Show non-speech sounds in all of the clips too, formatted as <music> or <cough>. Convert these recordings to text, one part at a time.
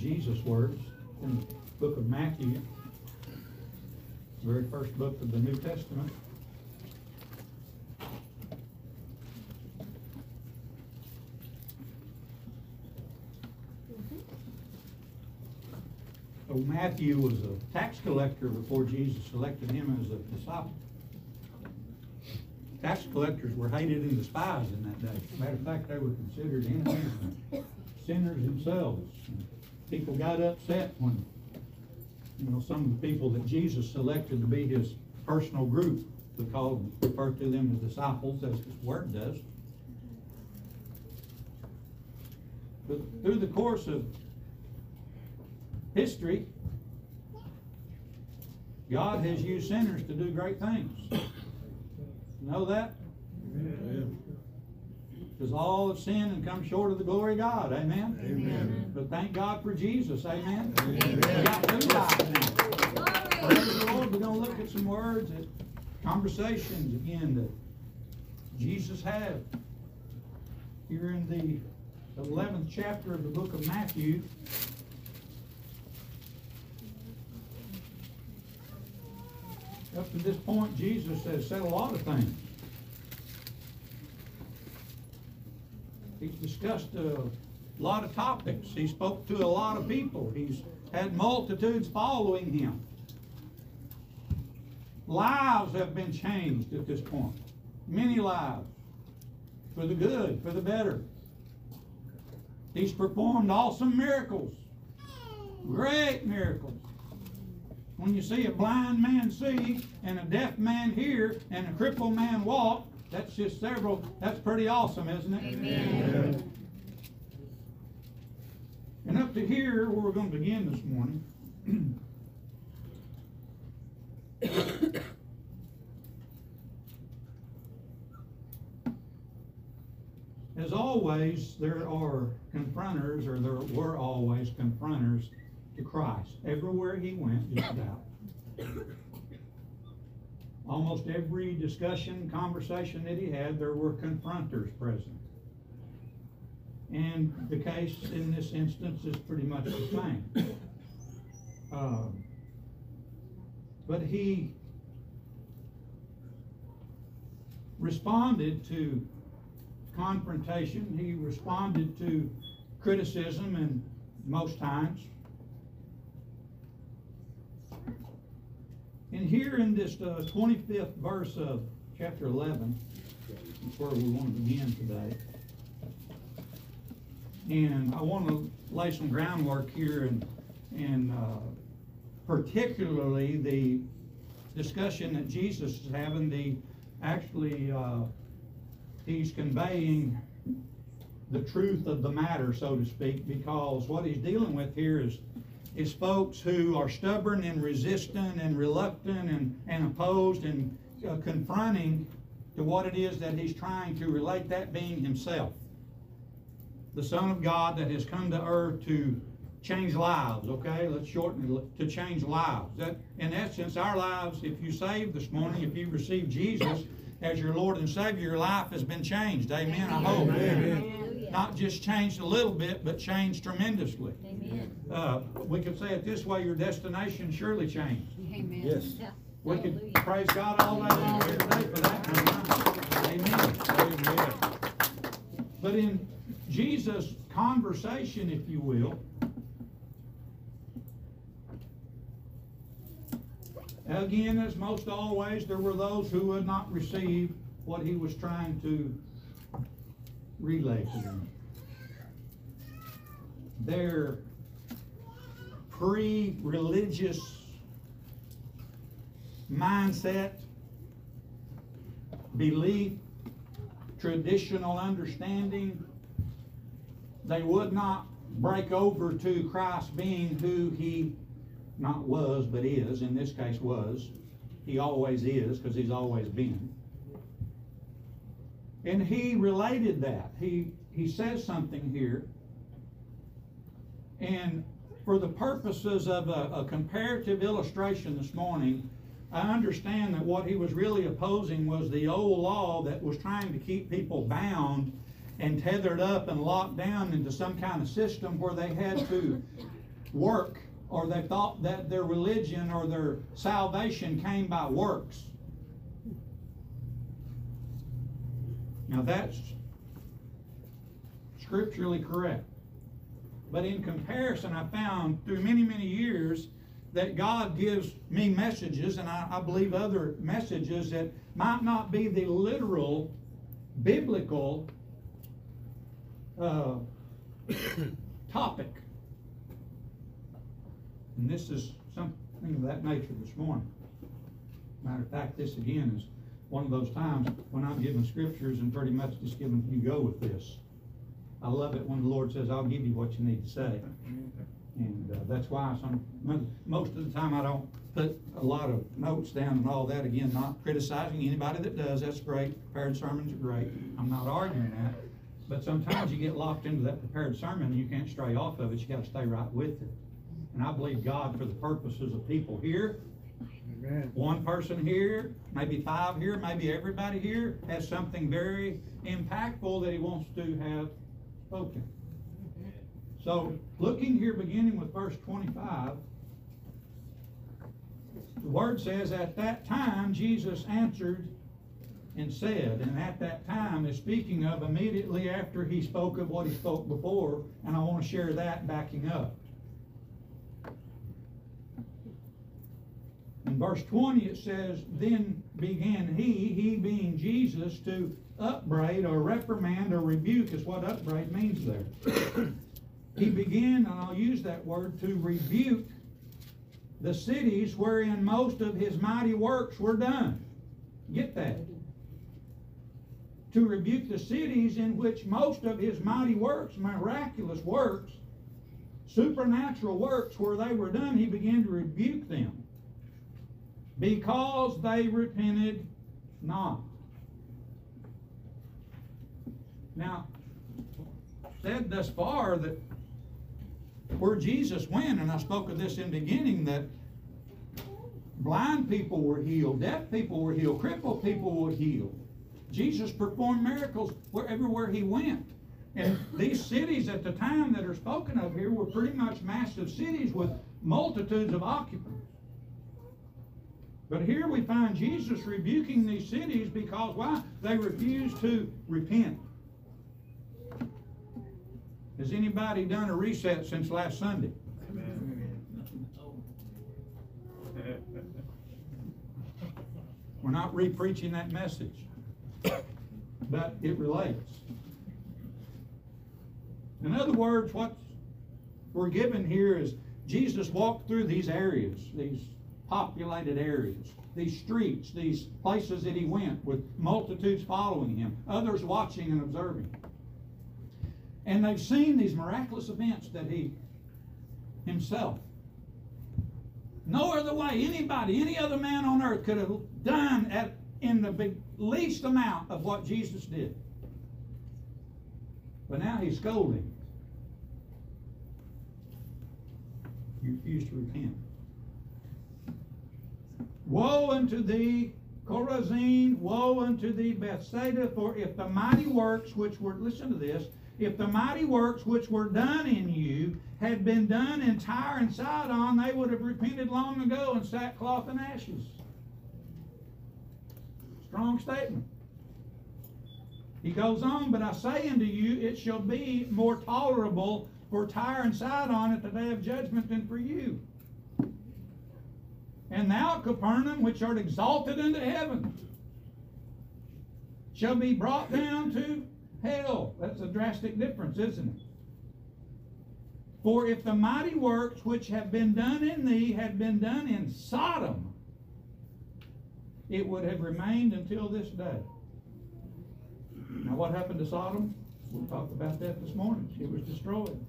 Jesus' words in the book of Matthew, the very first book of the New Testament. So Matthew was a tax collector before Jesus selected him as a disciple. Tax collectors were hated and despised in that day. Matter of fact, they were considered enemies sinners themselves. People got upset when, you know, some of the people that Jesus selected to be his personal group, we call, refer to them as disciples, as his word does. But through the course of history, God has used sinners to do great things. Know that? Because all have sinned and come short of the glory of God. Amen? Amen. But thank God for Jesus. Amen? Amen. We got new life now. Praise the Lord. We're going to look at some words, at conversations again that Jesus had here in the 11th chapter of the book of Matthew. Up to this point, Jesus has said a lot of things. He's discussed a lot of topics. He spoke to a lot of people. He's had multitudes following him. Lives have been changed at this point. Many lives. For the good, for the better. He's performed awesome miracles. Great miracles. When you see a blind man see, and a deaf man hear, and a crippled man walk, that's just several, that's pretty awesome, isn't it? Amen. And up to here, where we're going to begin this morning. <coughs> As always, there are confronters, or there were always confronters to Christ. Everywhere he went, just about. Almost every discussion, conversation that he had, there were confronters present. And the case in this instance is pretty much the same. Um, But he responded to confrontation, he responded to criticism and most times. And here in this uh, 25th verse of chapter 11, is where we want to begin today. And I want to lay some groundwork here and, and uh, particularly the discussion that Jesus is having, the, actually, uh, he's conveying the truth of the matter, so to speak, because what he's dealing with here is, is folks who are stubborn and resistant and reluctant and, and opposed and uh, confronting to what it is that he's trying to relate, that being himself the Son of God that has come to earth to change lives, okay? Let's shorten it, to change lives. That, in essence, our lives, if you saved this morning, if you received Jesus as your Lord and Savior, your life has been changed. Amen, I hope. Amen. Not just changed a little bit, but changed tremendously. Amen. Uh, we could say it this way, your destination surely changed. Amen. Yes. Yeah. We could praise God all day long here today for that. Amen. Amen. But in Jesus' conversation, if you will, again, as most always, there were those who would not receive what he was trying to relay to them. Their pre-religious mindset, belief, traditional understanding. They would not break over to Christ being who he not was, but is, in this case was. He always is, because he's always been. And he related that. He, he says something here. And for the purposes of a, a comparative illustration this morning, I understand that what he was really opposing was the old law that was trying to keep people bound and tethered up and locked down into some kind of system where they had to work, or they thought that their religion or their salvation came by works. Now that's scripturally correct. But in comparison, I found through many, many years that God gives me messages, and I, I believe other messages that might not be the literal biblical uh, <coughs> topic. And this is something of that nature this morning. Matter of fact, this again is one of those times when I'm giving scriptures and pretty much just giving, you go with this. I love it when the Lord says, I'll give you what you need to say. And uh, that's why some, mo- most of the time I don't put a lot of notes down and all that. Again, not criticizing anybody that does, that's great. Prepared sermons are great. I'm not arguing that. But sometimes you get locked into that prepared sermon and you can't stray off of it. You gotta stay right with it. And I believe God for the purposes of people here, Amen. one person here, maybe five here, maybe everybody here has something very impactful that he wants to have spoken. So, looking here, beginning with verse twenty-five, the word says, At that time Jesus answered and said, and at that time is speaking of immediately after he spoke of what he spoke before, and I want to share that backing up. In verse 20 it says, Then began he, he being Jesus, to upbraid or reprimand or rebuke, is what upbraid means there. <coughs> he began, and I'll use that word, to rebuke the cities wherein most of his mighty works were done. Get that? To rebuke the cities in which most of his mighty works, miraculous works, supernatural works, where they were done, he began to rebuke them because they repented not. Now, said thus far that where Jesus went, and I spoke of this in the beginning, that blind people were healed, deaf people were healed, crippled people were healed. Jesus performed miracles where, everywhere he went. And these cities at the time that are spoken of here were pretty much massive cities with multitudes of occupants. But here we find Jesus rebuking these cities because why? They refuse to repent. Has anybody done a reset since last Sunday? We're not re-preaching that message, but it relates. In other words, what we're given here is Jesus walked through these areas, these populated areas, these streets, these places that he went with multitudes following him, others watching and observing. And they've seen these miraculous events that he himself, no other way, anybody, any other man on earth could have done at in the big, least amount of what Jesus did. But now he's scolding. You refuse to repent. Woe unto thee, Chorazin, woe unto thee, Bethsaida, for if the mighty works which were, listen to this, if the mighty works which were done in you had been done in Tyre and Sidon, they would have repented long ago in sackcloth and ashes. Strong statement. He goes on, but I say unto you, it shall be more tolerable for Tyre and Sidon at the day of judgment than for you. And thou, Capernaum, which art exalted into heaven, shall be brought down to hell. That's a drastic difference, isn't it? For if the mighty works which have been done in thee had been done in Sodom, it would have remained until this day. Now, what happened to Sodom? We'll talk about that this morning. It was destroyed.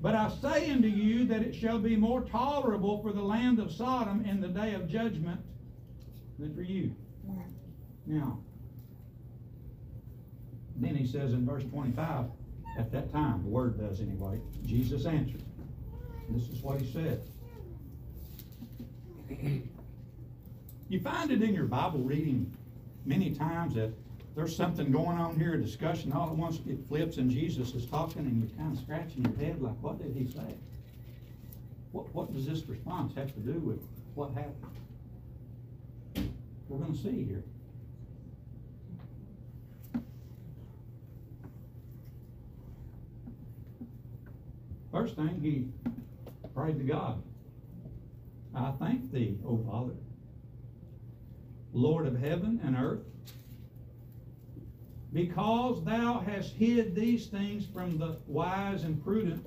But I say unto you that it shall be more tolerable for the land of Sodom in the day of judgment than for you. Now, then he says in verse 25, at that time, the word does anyway, Jesus answered. This is what he said. You find it in your Bible reading many times that there's something going on here, a discussion, all at once it flips and Jesus is talking and you're kind of scratching your head like, what did he say? What, what does this response have to do with what happened? We're gonna see here. First thing, he prayed to God. I thank thee, O Father, Lord of heaven and earth, because thou hast hid these things from the wise and prudent.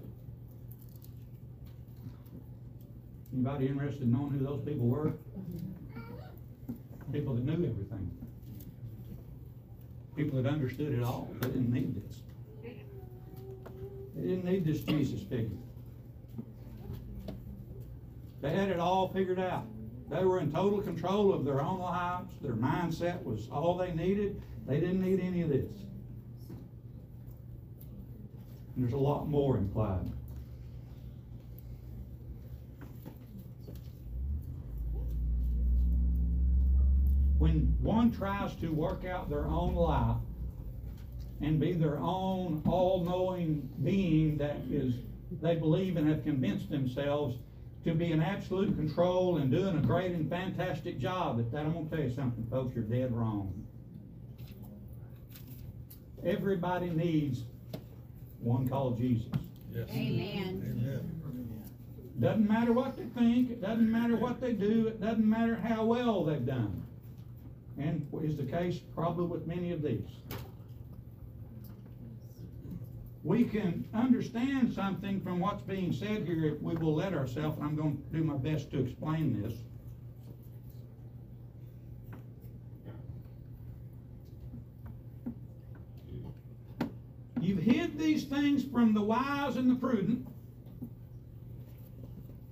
Anybody interested in knowing who those people were? People that knew everything. People that understood it all. They didn't need this. They didn't need this Jesus figure. They had it all figured out. They were in total control of their own lives. Their mindset was all they needed. They didn't need any of this. And there's a lot more implied. When one tries to work out their own life and be their own all-knowing being that is, they believe and have convinced themselves to be in absolute control and doing a great and fantastic job at that. I'm gonna tell you something, folks, you're dead wrong. Everybody needs one called Jesus. Yes. Amen. Amen. Doesn't matter what they think, it doesn't matter what they do, it doesn't matter how well they've done. And is the case probably with many of these. We can understand something from what's being said here if we will let ourselves, and I'm going to do my best to explain this. You've hid these things from the wise and the prudent,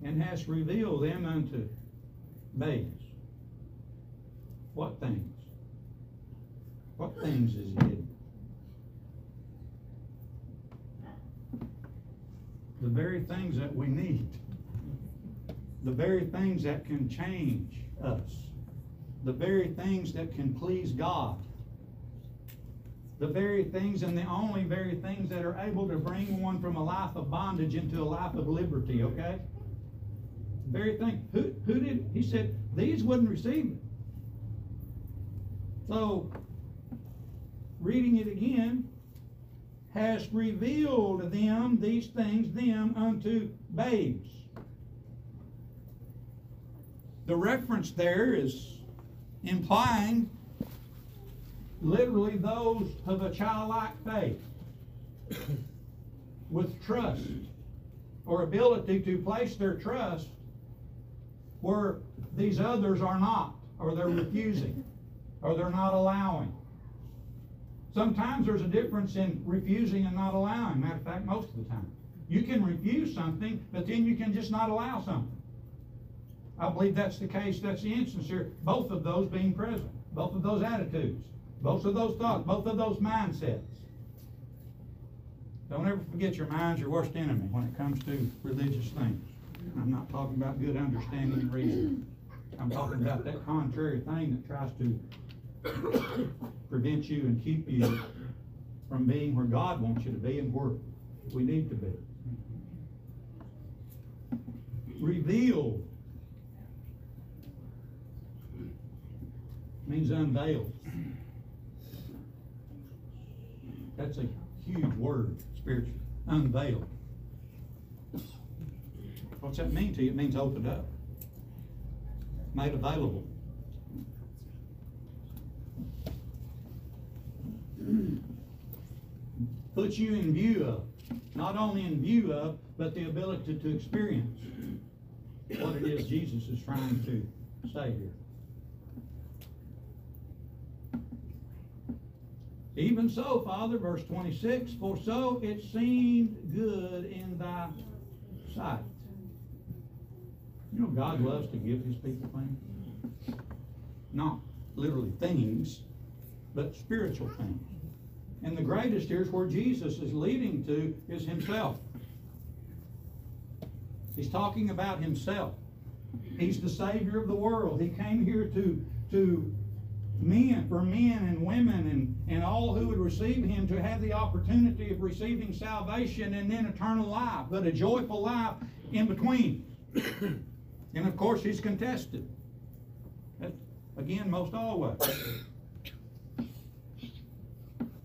and hast revealed them unto babes. What things? What things is hidden? The very things that we need. The very things that can change us. The very things that can please God. The very things and the only very things that are able to bring one from a life of bondage into a life of liberty, okay? very thing. Who, who did, he said, these wouldn't receive it. So, reading it again, has revealed them, these things, them unto babes. The reference there is implying literally those of a childlike faith <coughs> with trust or ability to place their trust where these others are not, or they're refusing, or they're not allowing. Sometimes there's a difference in refusing and not allowing. Matter of fact, most of the time. You can refuse something, but then you can just not allow something. I believe that's the case, that's the instance here, both of those being present, both of those attitudes, both of those thoughts, both of those mindsets. Don't ever forget your mind's your worst enemy when it comes to religious things. I'm not talking about good understanding and reason. I'm talking about that contrary thing that tries to <coughs> prevent you and keep you from being where God wants you to be and where we need to be. Revealed means unveiled. That's a huge word spiritually. Unveiled. What's that mean to you? It means opened up, made available. Puts you in view of, not only in view of, but the ability to experience what it is Jesus is trying to say here. Even so, Father, verse 26, for so it seemed good in thy sight. You know, God loves to give his people things. Not literally things, but spiritual things. And the greatest here is where Jesus is leading to is himself. He's talking about himself. He's the Savior of the world. He came here to, to men, for men and women and, and all who would receive him to have the opportunity of receiving salvation and then eternal life, but a joyful life in between. <coughs> and of course, he's contested. That, again, most always. <coughs>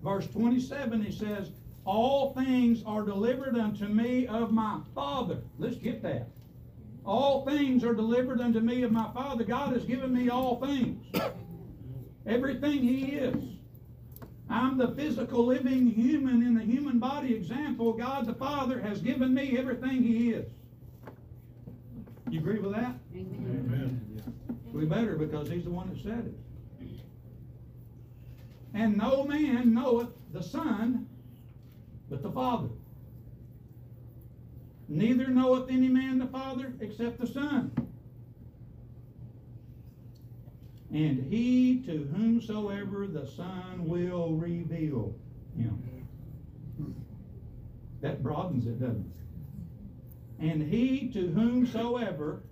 Verse 27, he says, All things are delivered unto me of my Father. Let's get that. All things are delivered unto me of my Father. God has given me all things. Everything He is. I'm the physical living human in the human body example. God the Father has given me everything He is. You agree with that? Amen. We better because He's the one that said it. And no man knoweth the Son but the Father. Neither knoweth any man the Father except the Son. And he to whomsoever the Son will reveal him. That broadens it, doesn't it? And he to whomsoever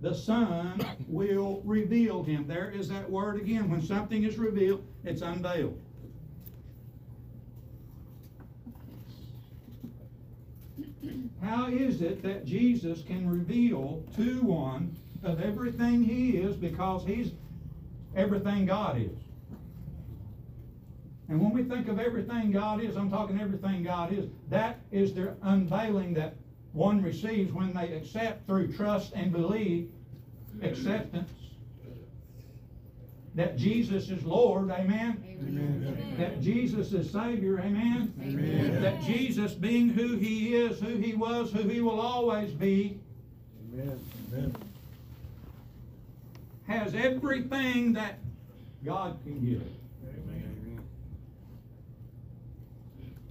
the Son will reveal him. There is that word again. When something is revealed, it's unveiled. How is it that Jesus can reveal to one of everything he is because he's everything God is? And when we think of everything God is, I'm talking everything God is, that is the unveiling that one receives when they accept through trust and belief, acceptance, that Jesus is Lord, amen? Amen. That Jesus is Savior, amen? Amen. That Jesus, being who He is, who He was, who He will always be, Amen. Amen. has everything that God can give.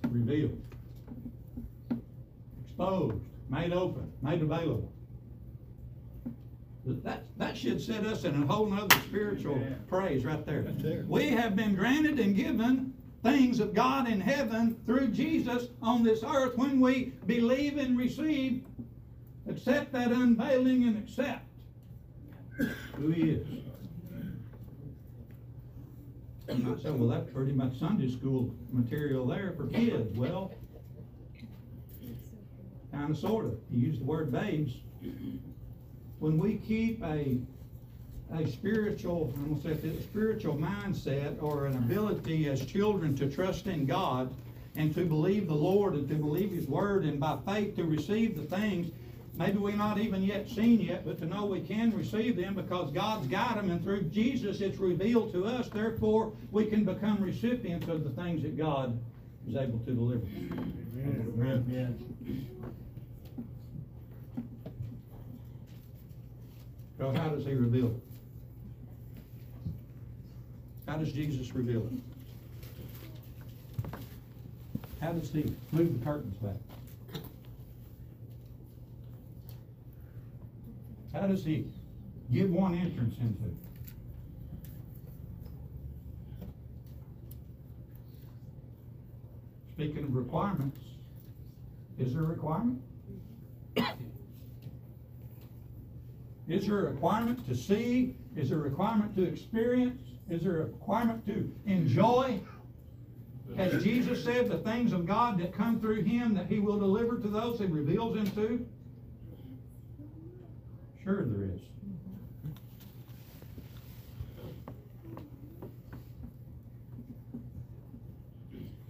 Revealed, exposed, made open, made available. That, that should set us in a whole nother spiritual Amen. praise right there. Right there. We have been granted and given things of God in heaven through Jesus on this earth when we believe and receive, accept that unveiling and accept who He is. You might say, well, that's pretty much Sunday school material there for kids. Well, kind of, sort of. You use the word babes. When we keep a a spiritual, I'm gonna say, a spiritual mindset or an ability as children to trust in God and to believe the Lord and to believe His Word and by faith to receive the things maybe we're not even yet seen yet, but to know we can receive them because God's got them and through Jesus it's revealed to us. Therefore, we can become recipients of the things that God is able to deliver. Amen. Amen. So how does He reveal it? How does Jesus reveal it? How does He move the curtains back? How does He give one entrance into? Speaking of requirements, is there a requirement? Is there a requirement to see? Is there a requirement to experience? Is there a requirement to enjoy? Has Jesus said the things of God that come through him that he will deliver to those he reveals them to? Sure there is.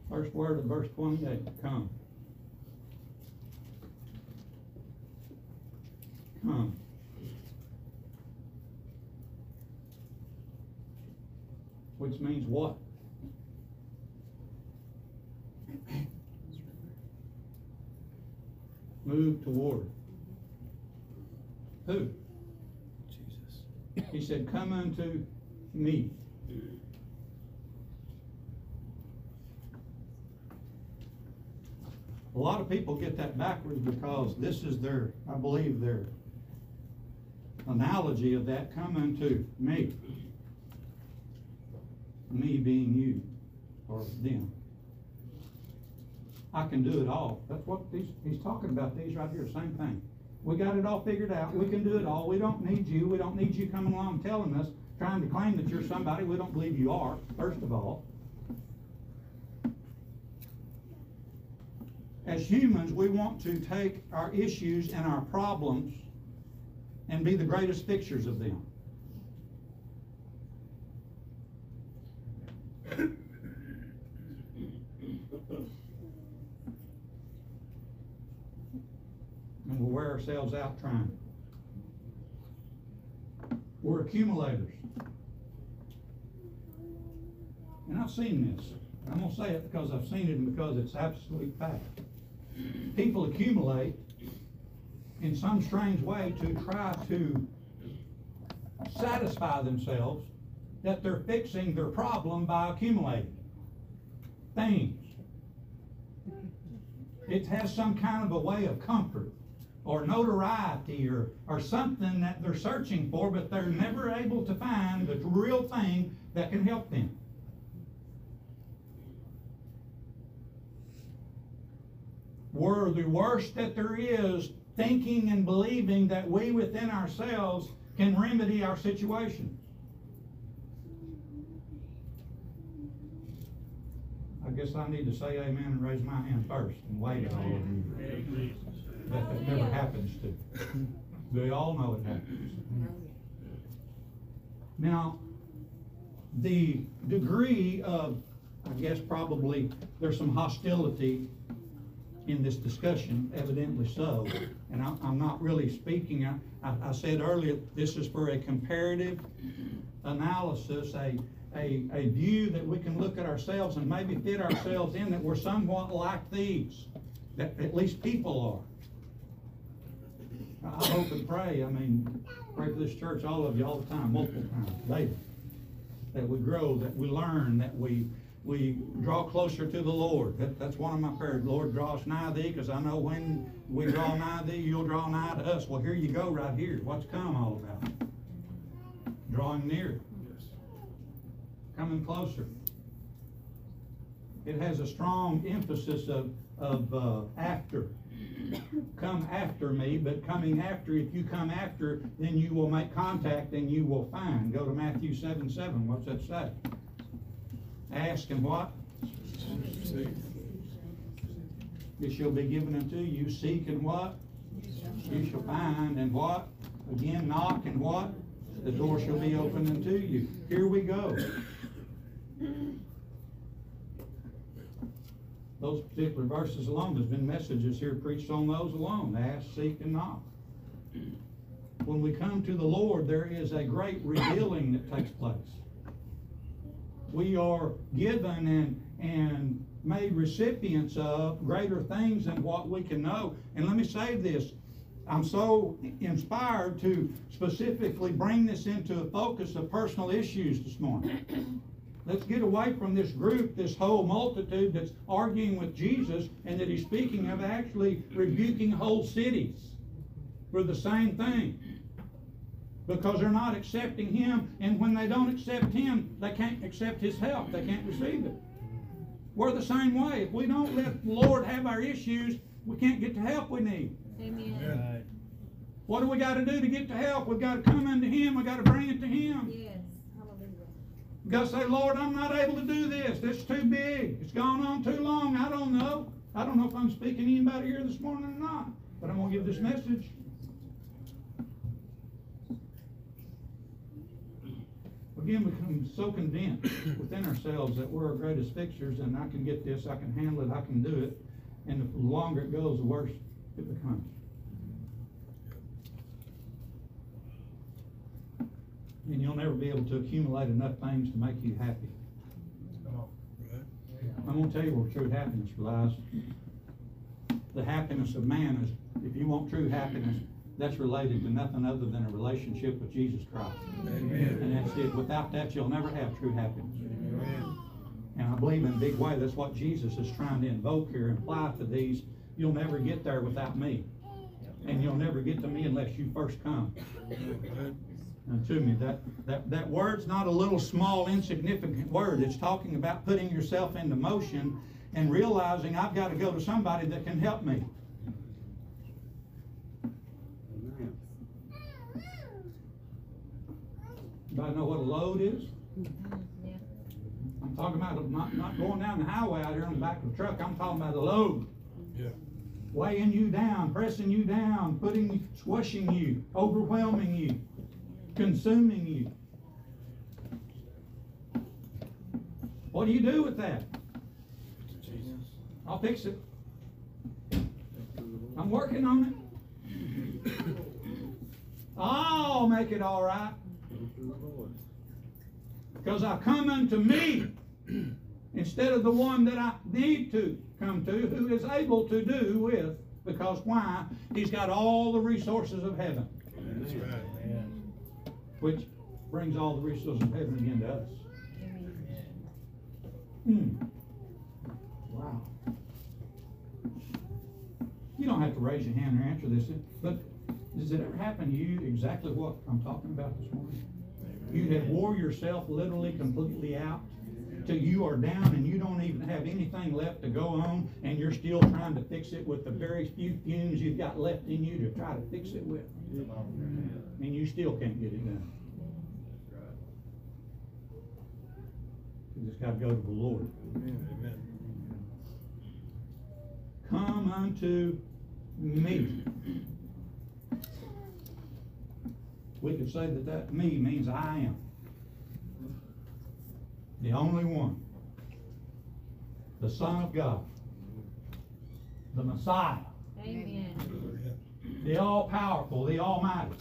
First word of verse twenty-eight, come. Come. Which means what? Move toward. Who? Jesus. He said, Come unto me. A lot of people get that backwards because this is their, I believe, their analogy of that, come unto me. Me being you, or them. I can do it all. That's what these, he's talking about, these right here, same thing. We got it all figured out, we can do it all, we don't need you, we don't need you coming along telling us trying to claim that you're somebody we don't believe you are, first of all. As humans, we want to take our issues and our problems and be the greatest fixers of them. And we'll wear ourselves out trying. We're accumulators. And I've seen this. I'm gonna say it because I've seen it and because it's absolute fact. People accumulate in some strange way to try to satisfy themselves that they're fixing their problem by accumulating things. It has some kind of a way of comfort or notoriety or, or something that they're searching for, but they're never able to find the real thing that can help them. We're the worst that there is thinking and believing that we within ourselves can remedy our situation. I guess I need to say amen and raise my hand first and wait of you. That that never happens to. We all know it happens. Oh, now, the degree of, I guess probably, there's some hostility in this discussion, evidently so. And I, I'm not really speaking, I, I, I said earlier, this is for a comparative analysis, a, a, a view that we can look at ourselves and maybe fit ourselves in, that we're somewhat like these, that at least people are. I hope and pray, I mean, pray for this church, all of you, all the time, multiple times, daily. That we grow, that we learn, that we, we draw closer to the Lord. That, that's one of my prayers. Lord, draw us nigh thee, because I know when we draw nigh thee, you'll draw nigh to us. Well, here you go, right here. What's come all about? Drawing near. Yes. Coming closer. It has a strong emphasis of, of, uh, after. <coughs> Come after me, but coming after, if you come after, then you will make contact and you will find. Go to Matthew seven, seven. What's that say? Ask and what? It shall be given unto you. Seek and what? You shall find and what? Again, knock and what? The door shall be opened unto you. Here we go. Those particular verses alone, there's been messages here preached on those alone. Ask, seek, and knock. When we come to the Lord, there is a great revealing that takes place we are given and, and made recipients of greater things than what we can know. And let me say this, I'm so inspired to specifically bring this into a focus of personal issues this morning. Let's get away from this group, this whole multitude that's arguing with Jesus and that he's speaking of actually rebuking whole cities for the same thing. Because they're not accepting him and when they don't accept him they can't accept his help. They can't receive it. We're the same way. If we don't let the lord have our issues we can't get the help we need. Amen. what do we got to do to get the help? We've got to come unto him. We've got to bring it to him. Yes. Got to say lord i'm not able to do this this is too big it's gone on too long i don't know i don't know if i'm speaking to anybody here this morning or not but i'm going to give this message again we become so convinced within ourselves that we're our greatest fixers and I can get this, I can handle it, I can do it. And the longer it goes, the worse it becomes. And you'll never be able to accumulate enough things to make you happy. I'm gonna tell you where true happiness lies. The happiness of man is, if you want true happiness, that's related to nothing other than a relationship with Jesus Christ. Amen. And that's it. Without that, you'll never have true happiness. Amen. And I believe in a big way, that's what Jesus is trying to invoke here and apply to these. You'll never get there without me. And you'll never get to me unless you first come uh, to me. That, that, that word's not a little small insignificant word. It's talking about putting yourself into motion and realizing I've got to go to somebody that can help me. Anybody know what a load is? Yeah. I'm talking about not, not going down the highway out here on the back of a truck, I'm talking about a load. Yeah. Weighing you down, pressing you down, putting, squishing you, overwhelming you, consuming you. What do you do with that? Jesus. I'll fix it. I'm working on it. I'll make it all right. Because I come unto me instead of the one that I need to come to, who is able to do with, because why? He's got all the resources of heaven, That's right. Amen. which brings all the resources of heaven again to us. Amen. Hmm. Wow. You don't have to raise your hand or answer this, but does it ever happen to you exactly what I'm talking about this morning? You have wore yourself literally completely out till you are down and you don't even have anything left to go on and you're still trying to fix it with the very few fumes you've got left in you to try to fix it with. And you still can't get it done. You just gotta go to the Lord. Amen. Come unto me. We could say that that me means I am. The only one. The Son of God. The Messiah. Amen. The all-powerful, the Almighty.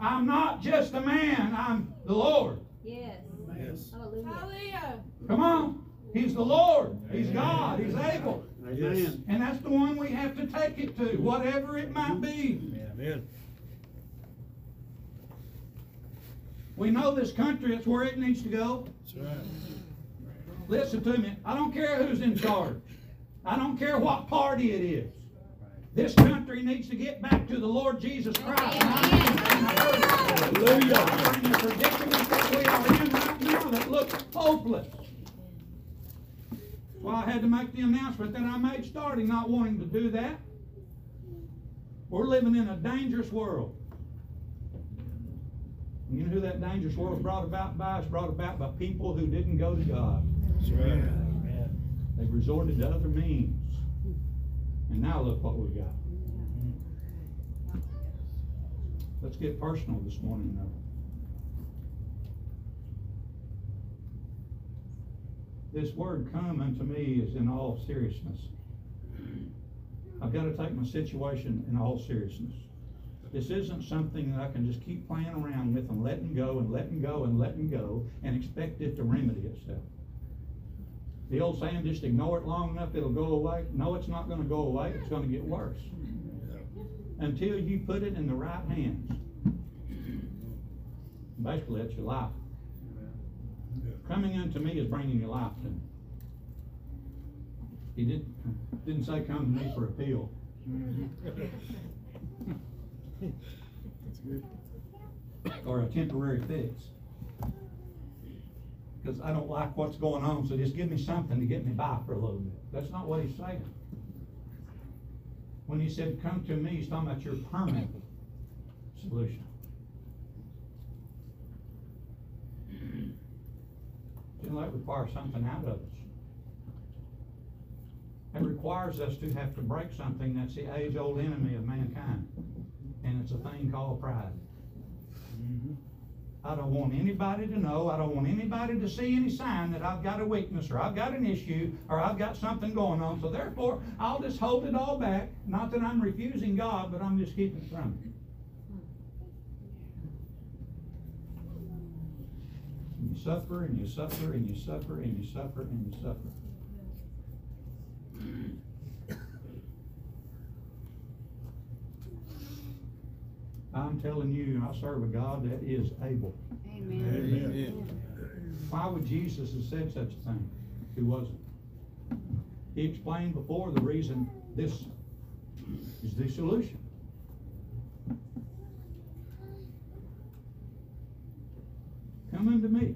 I'm not just a man, I'm the Lord. Yes. Yes. Hallelujah. Hallelujah. Come on. He's the Lord. He's God. He's able. Yes. And that's the one we have to take it to, whatever it might be. Amen. We know this country, it's where it needs to go. That's right. Listen to me. I don't care who's in charge. I don't care what party it is. This country needs to get back to the Lord Jesus Christ. Hallelujah. We're in the predicament that we are in right now that looks hopeless. Well, I had to make the announcement that I made starting not wanting to do that. We're living in a dangerous world. You know who that dangerous world is brought about by? It's brought about by people who didn't go to God. That's right. Amen. They've resorted to other means. And now look what we've got. Let's get personal this morning, though. This word come unto me is in all seriousness. I've got to take my situation in all seriousness. This isn't something that I can just keep playing around with and letting go and letting go and letting go and expect it to remedy itself. The old saying, just ignore it long enough, it'll go away. No, it's not gonna go away, it's gonna get worse. Until you put it in the right hands. Basically, that's your life. Coming unto me is bringing your life to me. He didn't, didn't say come to me for a pill. <laughs> That's good. or a temporary fix. Because I don't like what's going on, so just give me something to get me by for a little bit. That's not what he's saying. When he said, come to me, he's talking about your permanent solution. Know, that requires something out of us. It requires us to have to break something that's the age-old enemy of mankind, and it's a thing called pride. Mm-hmm. I don't want anybody to know, I don't want anybody to see any sign that I've got a weakness, or I've got an issue, or I've got something going on, so therefore, I'll just hold it all back, not that I'm refusing God, but I'm just keeping it from Him. And you suffer, and you suffer, and you suffer, and you suffer, and you suffer. I'm telling you, I serve a God that is able. Amen. amen. Why would Jesus have said such a thing? He wasn't. He explained before the reason this is the solution. Come unto me.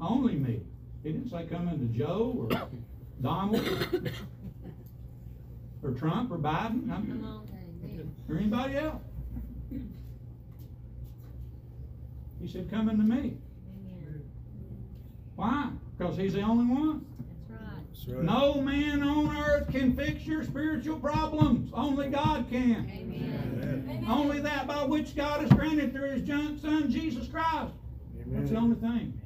Only me. He didn't say come unto Joe or <coughs> Donald <coughs> or Trump or Biden. I'm- Come on. Amen. or anybody else. He said, come unto me. Amen. Why? Because he's the only one. That's right. That's right. No man on earth can fix your spiritual problems. Only God can. Amen. Amen. Only that by which God has granted through his Son, Son, Jesus Christ. That's the only thing.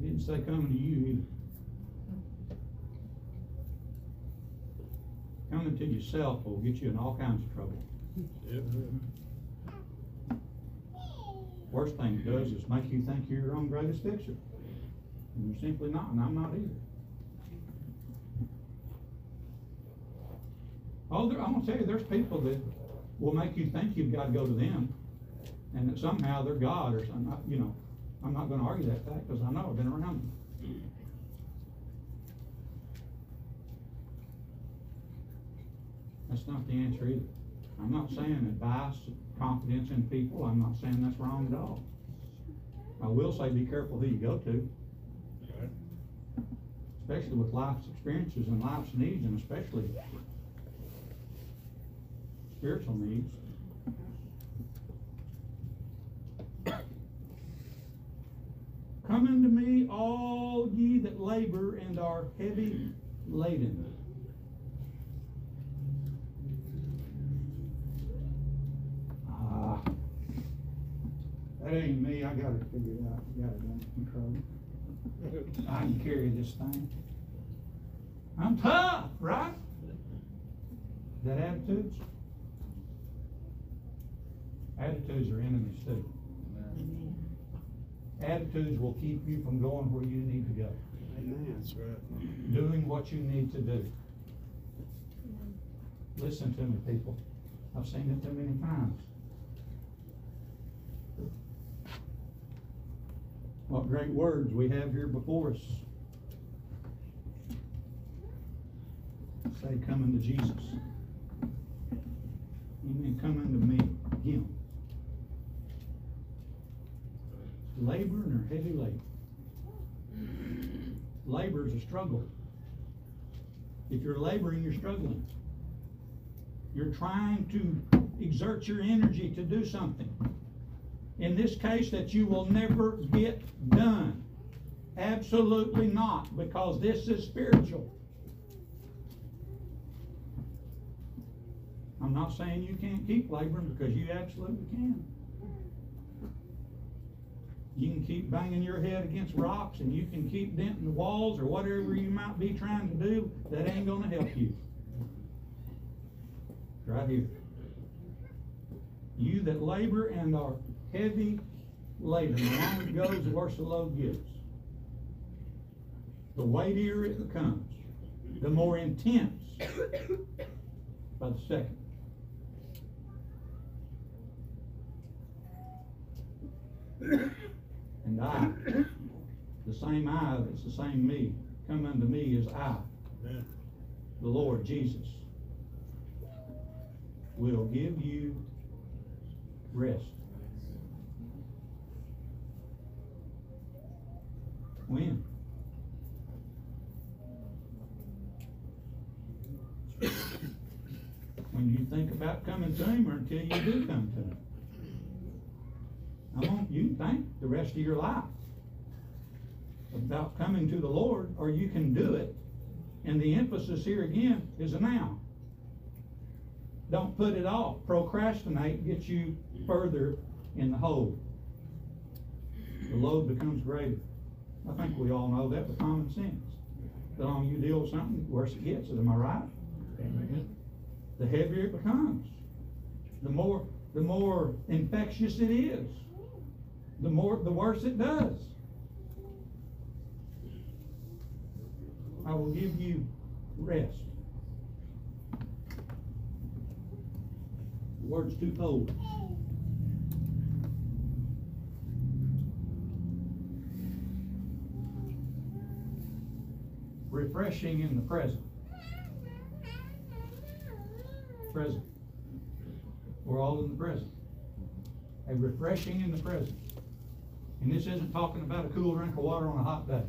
He didn't say coming to you either. Coming to yourself will get you in all kinds of trouble. Yep. Worst thing it does is make you think you're your own greatest fixer. And you're simply not, and I'm not either. Oh, there, I'm gonna tell you, there's people that will make you think you've gotta go to them, and that somehow they're God or something, you know. I'm not gonna argue that fact, cause I know, I've been around them. That's not the answer either. I'm not saying advice, confidence in people, I'm not saying that's wrong at all. I will say be careful who you go to, especially with life's experiences and life's needs, and especially spiritual needs. Come unto me, all ye that labor and are heavy laden. That ain't me, I got it figured out, got it under control. I can carry this thing. I'm tough, right? That attitudes? Attitudes are enemies too. Attitudes will keep you from going where you need to go, That's right. doing what you need to do. Listen to me, people. I've seen it too many times. What great words we have here before us. Say, come unto Jesus. Amen. Come unto me, Him. Laboring or heavy labor? Labor is a struggle. If you're laboring, you're struggling. You're trying to exert your energy to do something. In this case, that you will never get done. Absolutely not, because this is spiritual. I'm not saying you can't keep laboring, because you absolutely can. You can keep banging your head against rocks, and you can keep denting the walls, or whatever you might be trying to do, that ain't gonna help you. Right here. You that labor and are heavy laden, the longer it goes, the worse the load gets. The weightier it becomes, the more intense by the second. And I, the same I that's the same me, come unto me as I, the Lord Jesus, will give you rest. When? When you think about coming to Him or until you do come to Him. I want you to think the rest of your life about coming to the Lord, or you can do it. And the emphasis here again is a now. Don't put it off. Procrastinate gets you further in the hole. The load becomes greater. I think we all know that with common sense. The longer you deal with something, the worse it gets. Am I right? The heavier it becomes. The more, the more infectious it is. The more, the worse it does. I will give you rest. The word's twofold. Refreshing in the present. Present. We're all in the present. A refreshing in the present. And this isn't talking about a cool drink of water on a hot day.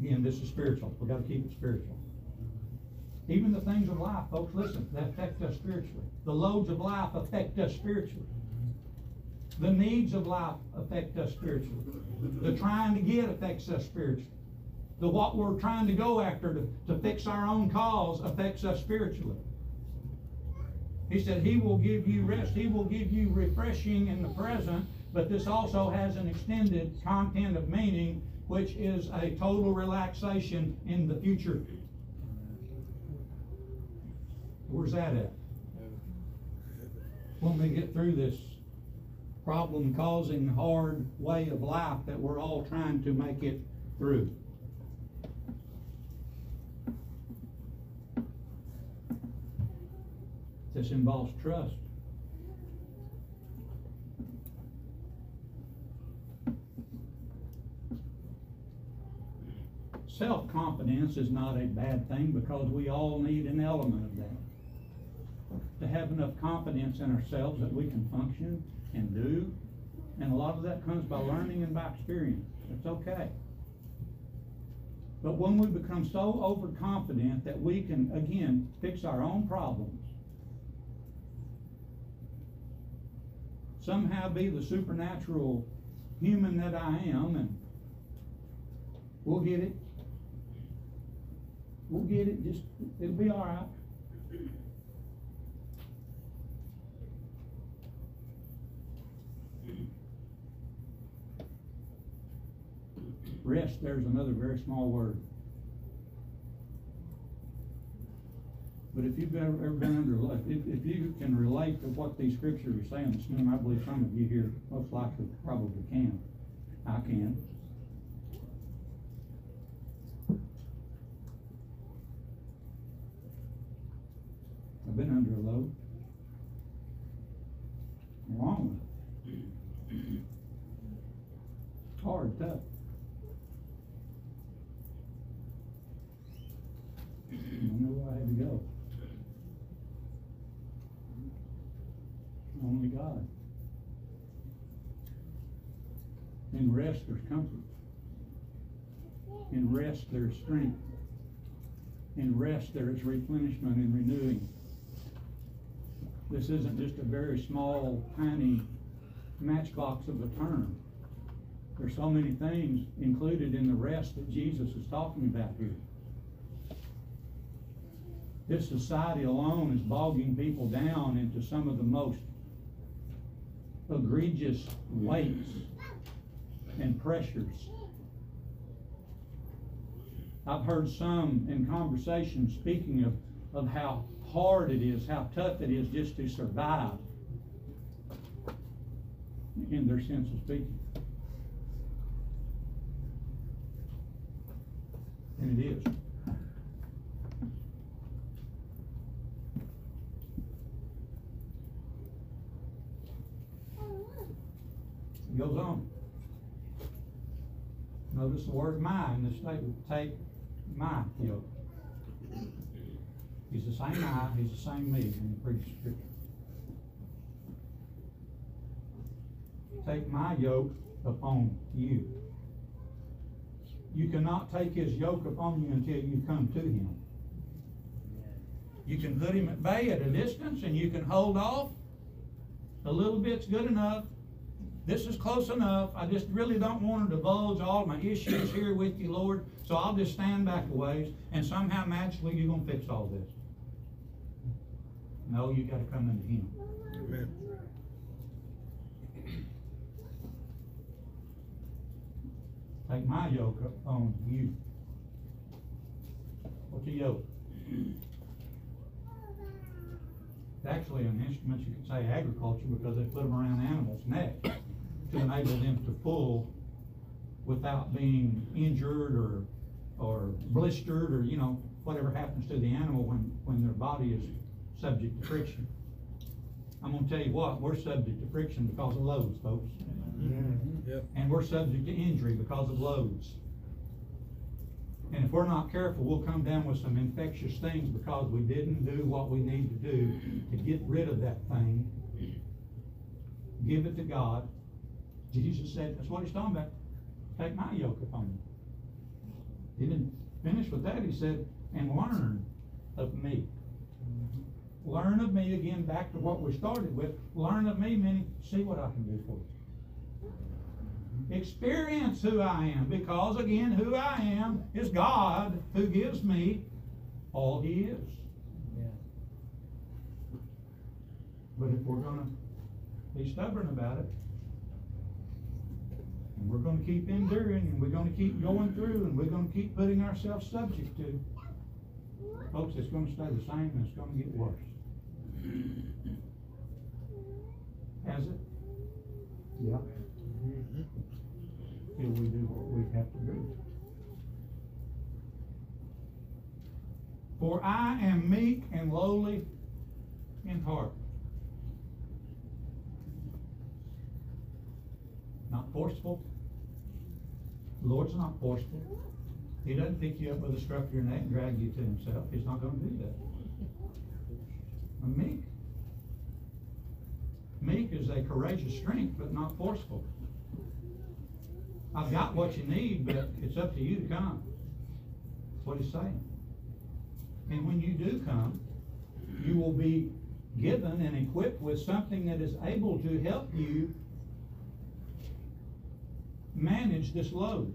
Again, this is spiritual. We've gotta keep it spiritual. Even the things of life, folks, listen, they affect us spiritually. The loads of life affect us spiritually. The needs of life affect us spiritually. The trying to get affects us spiritually. The what we're trying to go after to, to fix our own cause affects us spiritually. He said, He will give you rest. He will give you refreshing in the present, but this also has an extended content of meaning, which is a total relaxation in the future. Where's that at? When we get through this problem causing hard way of life that we're all trying to make it through. This involves trust. Self-confidence is not a bad thing because we all need an element of that. To have enough confidence in ourselves that we can function and do, and a lot of that comes by learning and by experience. It's okay. But when we become so overconfident that we can, again, fix our own problems, somehow be the supernatural human that I am, and we'll get it. We'll get it, just, it'll be all right. Rest, there's another very small word. But if you've ever, ever been under, a load if, if you can relate to what these scriptures are saying this morning, I believe some of you here most likely probably can. I can. I've been under a load. Long one. Hard, tough. I don't know where I had to go. Only God. In rest, there's comfort. In there's strength. In rest, there is replenishment and renewing. This isn't just a very small, tiny matchbox of a term. There's so many things included in the rest that Jesus is talking about here. This society alone is bogging people down into some of the most egregious weights and pressures. I've heard some in conversation speaking of, of how hard it is, how tough it is just to survive in their sense of speaking. And it is. It goes on. Notice the word my in this statement, take my yoke. He's the same I, he's the same me in the previous scripture. Take my yoke upon you. You cannot take his yoke upon you until you come to him. You can put him at bay at a distance and you can hold off. A little bit's good enough. This is close enough. I just really don't want to divulge all my issues here with you, Lord. So I'll just stand back a ways and somehow magically you're gonna fix all this. No, you gotta come into him. Amen. Take my yoke upon you. What's a yoke? It's actually an instrument, you could say agriculture, because they put them around animals' necks to enable them to pull without being injured or, or blistered, or, you know, whatever happens to the animal when, when their body is subject to friction. I'm gonna tell you what, we're subject to friction because of loads, folks. Mm-hmm. Yep. And we're subject to injury because of loads. And if we're not careful, we'll come down with some infectious things because we didn't do what we need to do to get rid of that thing. Give it to God. Jesus said, that's what he's talking about. Take my yoke upon you. He didn't finish with that. He said, and learn of me. Learn of me, again, back to what we started with, learn of me, meaning, see what I can do for you. Experience who I am, because again, who I am is God who gives me all He is. But if we're gonna be stubborn about it, and we're gonna keep enduring, and we're gonna keep going through, and we're gonna keep putting ourselves subject to, folks, it's gonna stay the same and it's gonna get worse. Has it? Yeah. Mm-hmm. Till we do what we have to do. For I am meek and lowly in heart. Not forceful. The Lord's not forceful. He doesn't pick you up with a scruff of your neck and drag you to himself. He's not gonna do that. I'm meek. Meek is a courageous strength, but not forceful. I've got what you need, but it's up to you to come. That's what he's saying. And when you do come, you will be given and equipped with something that is able to help you manage this load.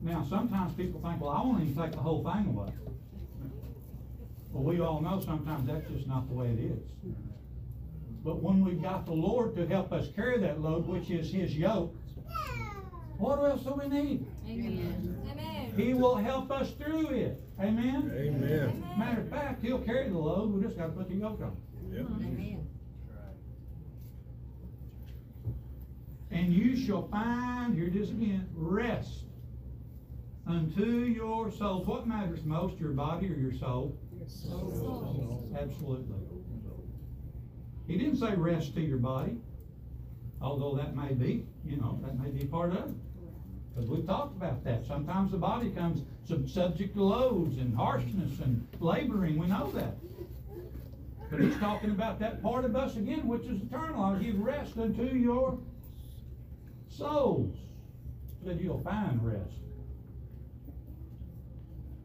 Now, sometimes people think, well, I won't even take the whole thing away. Well, we all know sometimes that's just not the way it is. But when we've got the Lord to help us carry that load, which is His yoke, what else do we need? Amen. Amen. He will help us through it. Amen? Amen. Matter of fact, He'll carry the load, we just gotta put the yoke on. Yep. Amen. And you shall find, here it is again, rest unto your souls. What matters most, your body or your soul? Soul. Absolutely. He didn't say rest to your body, although that may be, you know, that may be part of it. Because we've talked about that. Sometimes the body comes sub- subject to loads and harshness and laboring, we know that. But he's talking about that part of us again, which is eternal. I'll give rest unto your souls, that you'll find rest.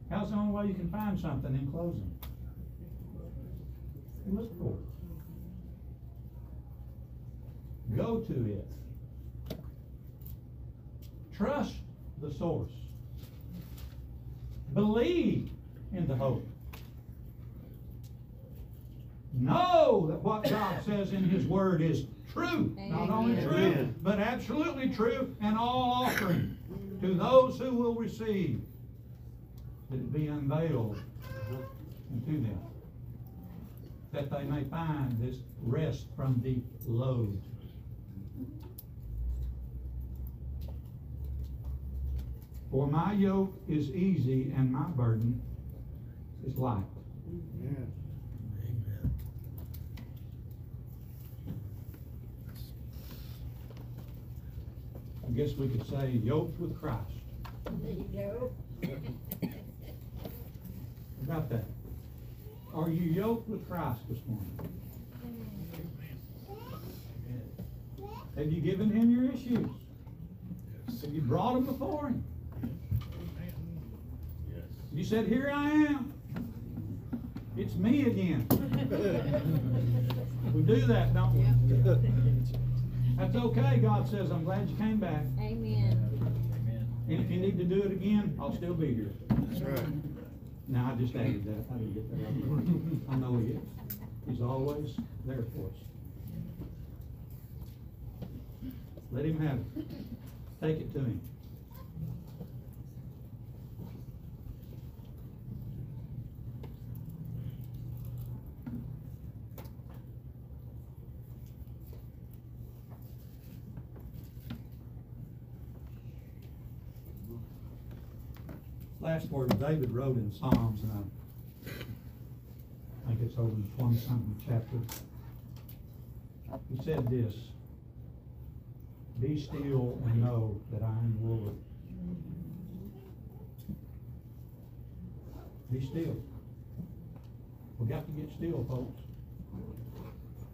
How's the only way you can find something in closing? Look for it. Go to it. Trust the source. Believe in the hope. Know that what God says in His Word is true. Not only true, Amen. but absolutely true, and all offering <clears throat> to those who will receive. That it be unveiled unto them. That they may find this rest from the load. For my yoke is easy and my burden is light. Amen. Guess we could say yoked with Christ. There you go. About that. Are you yoked with Christ this morning? Have you given him your issues? Have you brought them before him? Yes. You said, here I am. It's me again. <laughs> We do that, don't we? That's okay, God says, I'm glad you came back. Amen. Amen. And if you need to do it again, I'll still be here. That's right. Now, I just added that, I didn't get that out of. I know he is. He's always there for us. Let him have it. Take it to him. Last words David wrote in Psalms, and I think it's over the twenty-something chapter. He said this, Be still and know that I am Lord. Be still. We got to get still, folks.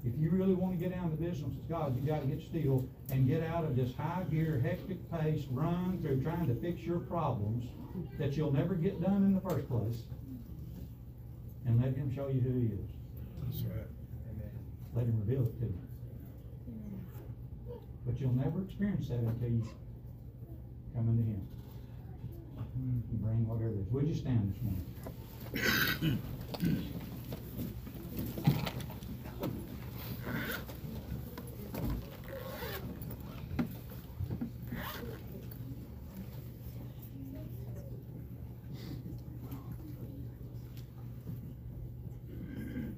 If you really wanna get down to business with God, you gotta get still and get out of this high gear, hectic pace, run through trying to fix your problems that you'll never get done in the first place. And let him show you who he is. That's right. Amen. Let him reveal it to you. But you'll never experience that until you come into him. You bring whatever it is. Would you stand this morning?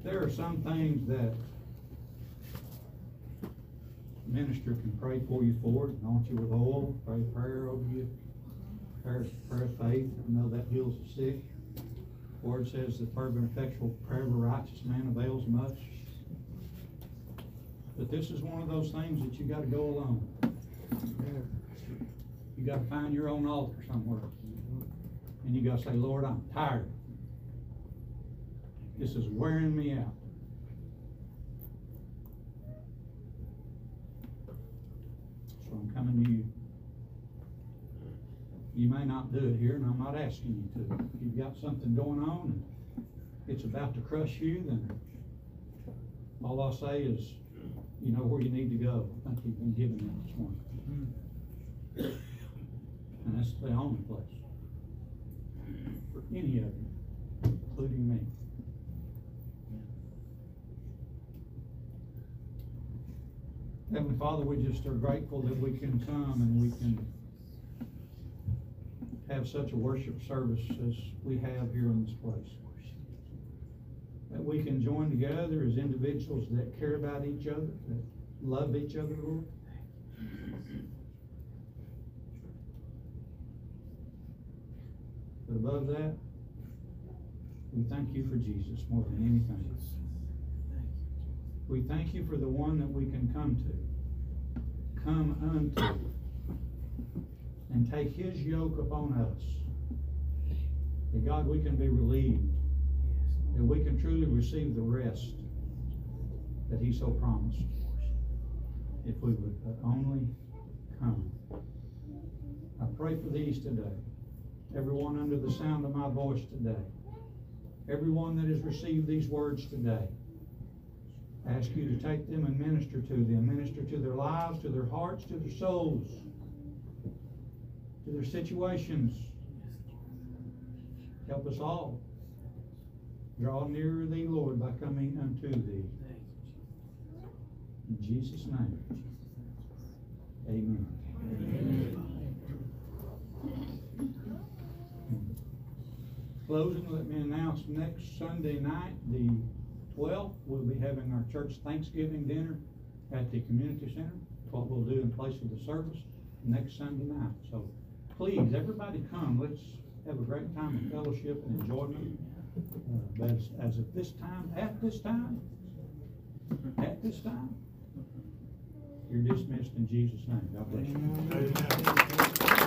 There are some things that minister can pray for you for, anoint you with oil, pray prayer over you, prayer, prayer of faith, I know that heals the sick. Word says the fervent effectual prayer of a righteous man avails much. But this is one of those things that you gotta go alone. You gotta find your own altar somewhere. And you gotta say, Lord, I'm tired. This is wearing me out. So I'm coming to you. You may not do it here, and I'm not asking you to. If you've got something going on and it's about to crush you, then all I'll say is, you know where you need to go. I think you've been given that this morning. And that's the only place. For any of you, including me. Heavenly Father, we just are grateful that we can come and we can have such a worship service as we have here in this place. That we can join together as individuals that care about each other, that love each other, Lord. But above that, we thank you for Jesus more than anything. We thank you for the one that we can come to, come unto, and take his yoke upon us. That God, we can be relieved, that we can truly receive the rest that he so promised. If we would only come. I pray for these today, everyone under the sound of my voice today, everyone that has received these words today. Ask you to take them and minister to them, minister to their lives, to their hearts, to their souls, to their situations. Help us all. Draw nearer thee, Lord, by coming unto thee. In Jesus' name. Amen. Closing, let me announce next Sunday night, the twelfth, we'll be having our church Thanksgiving dinner at the community center. It's What we'll do in place of the service next Sunday night. So please, everybody come, let's have a great time of fellowship and enjoyment. Uh, But as, as of this time, at this time, at this time, you're dismissed in Jesus' name. God bless you. Amen.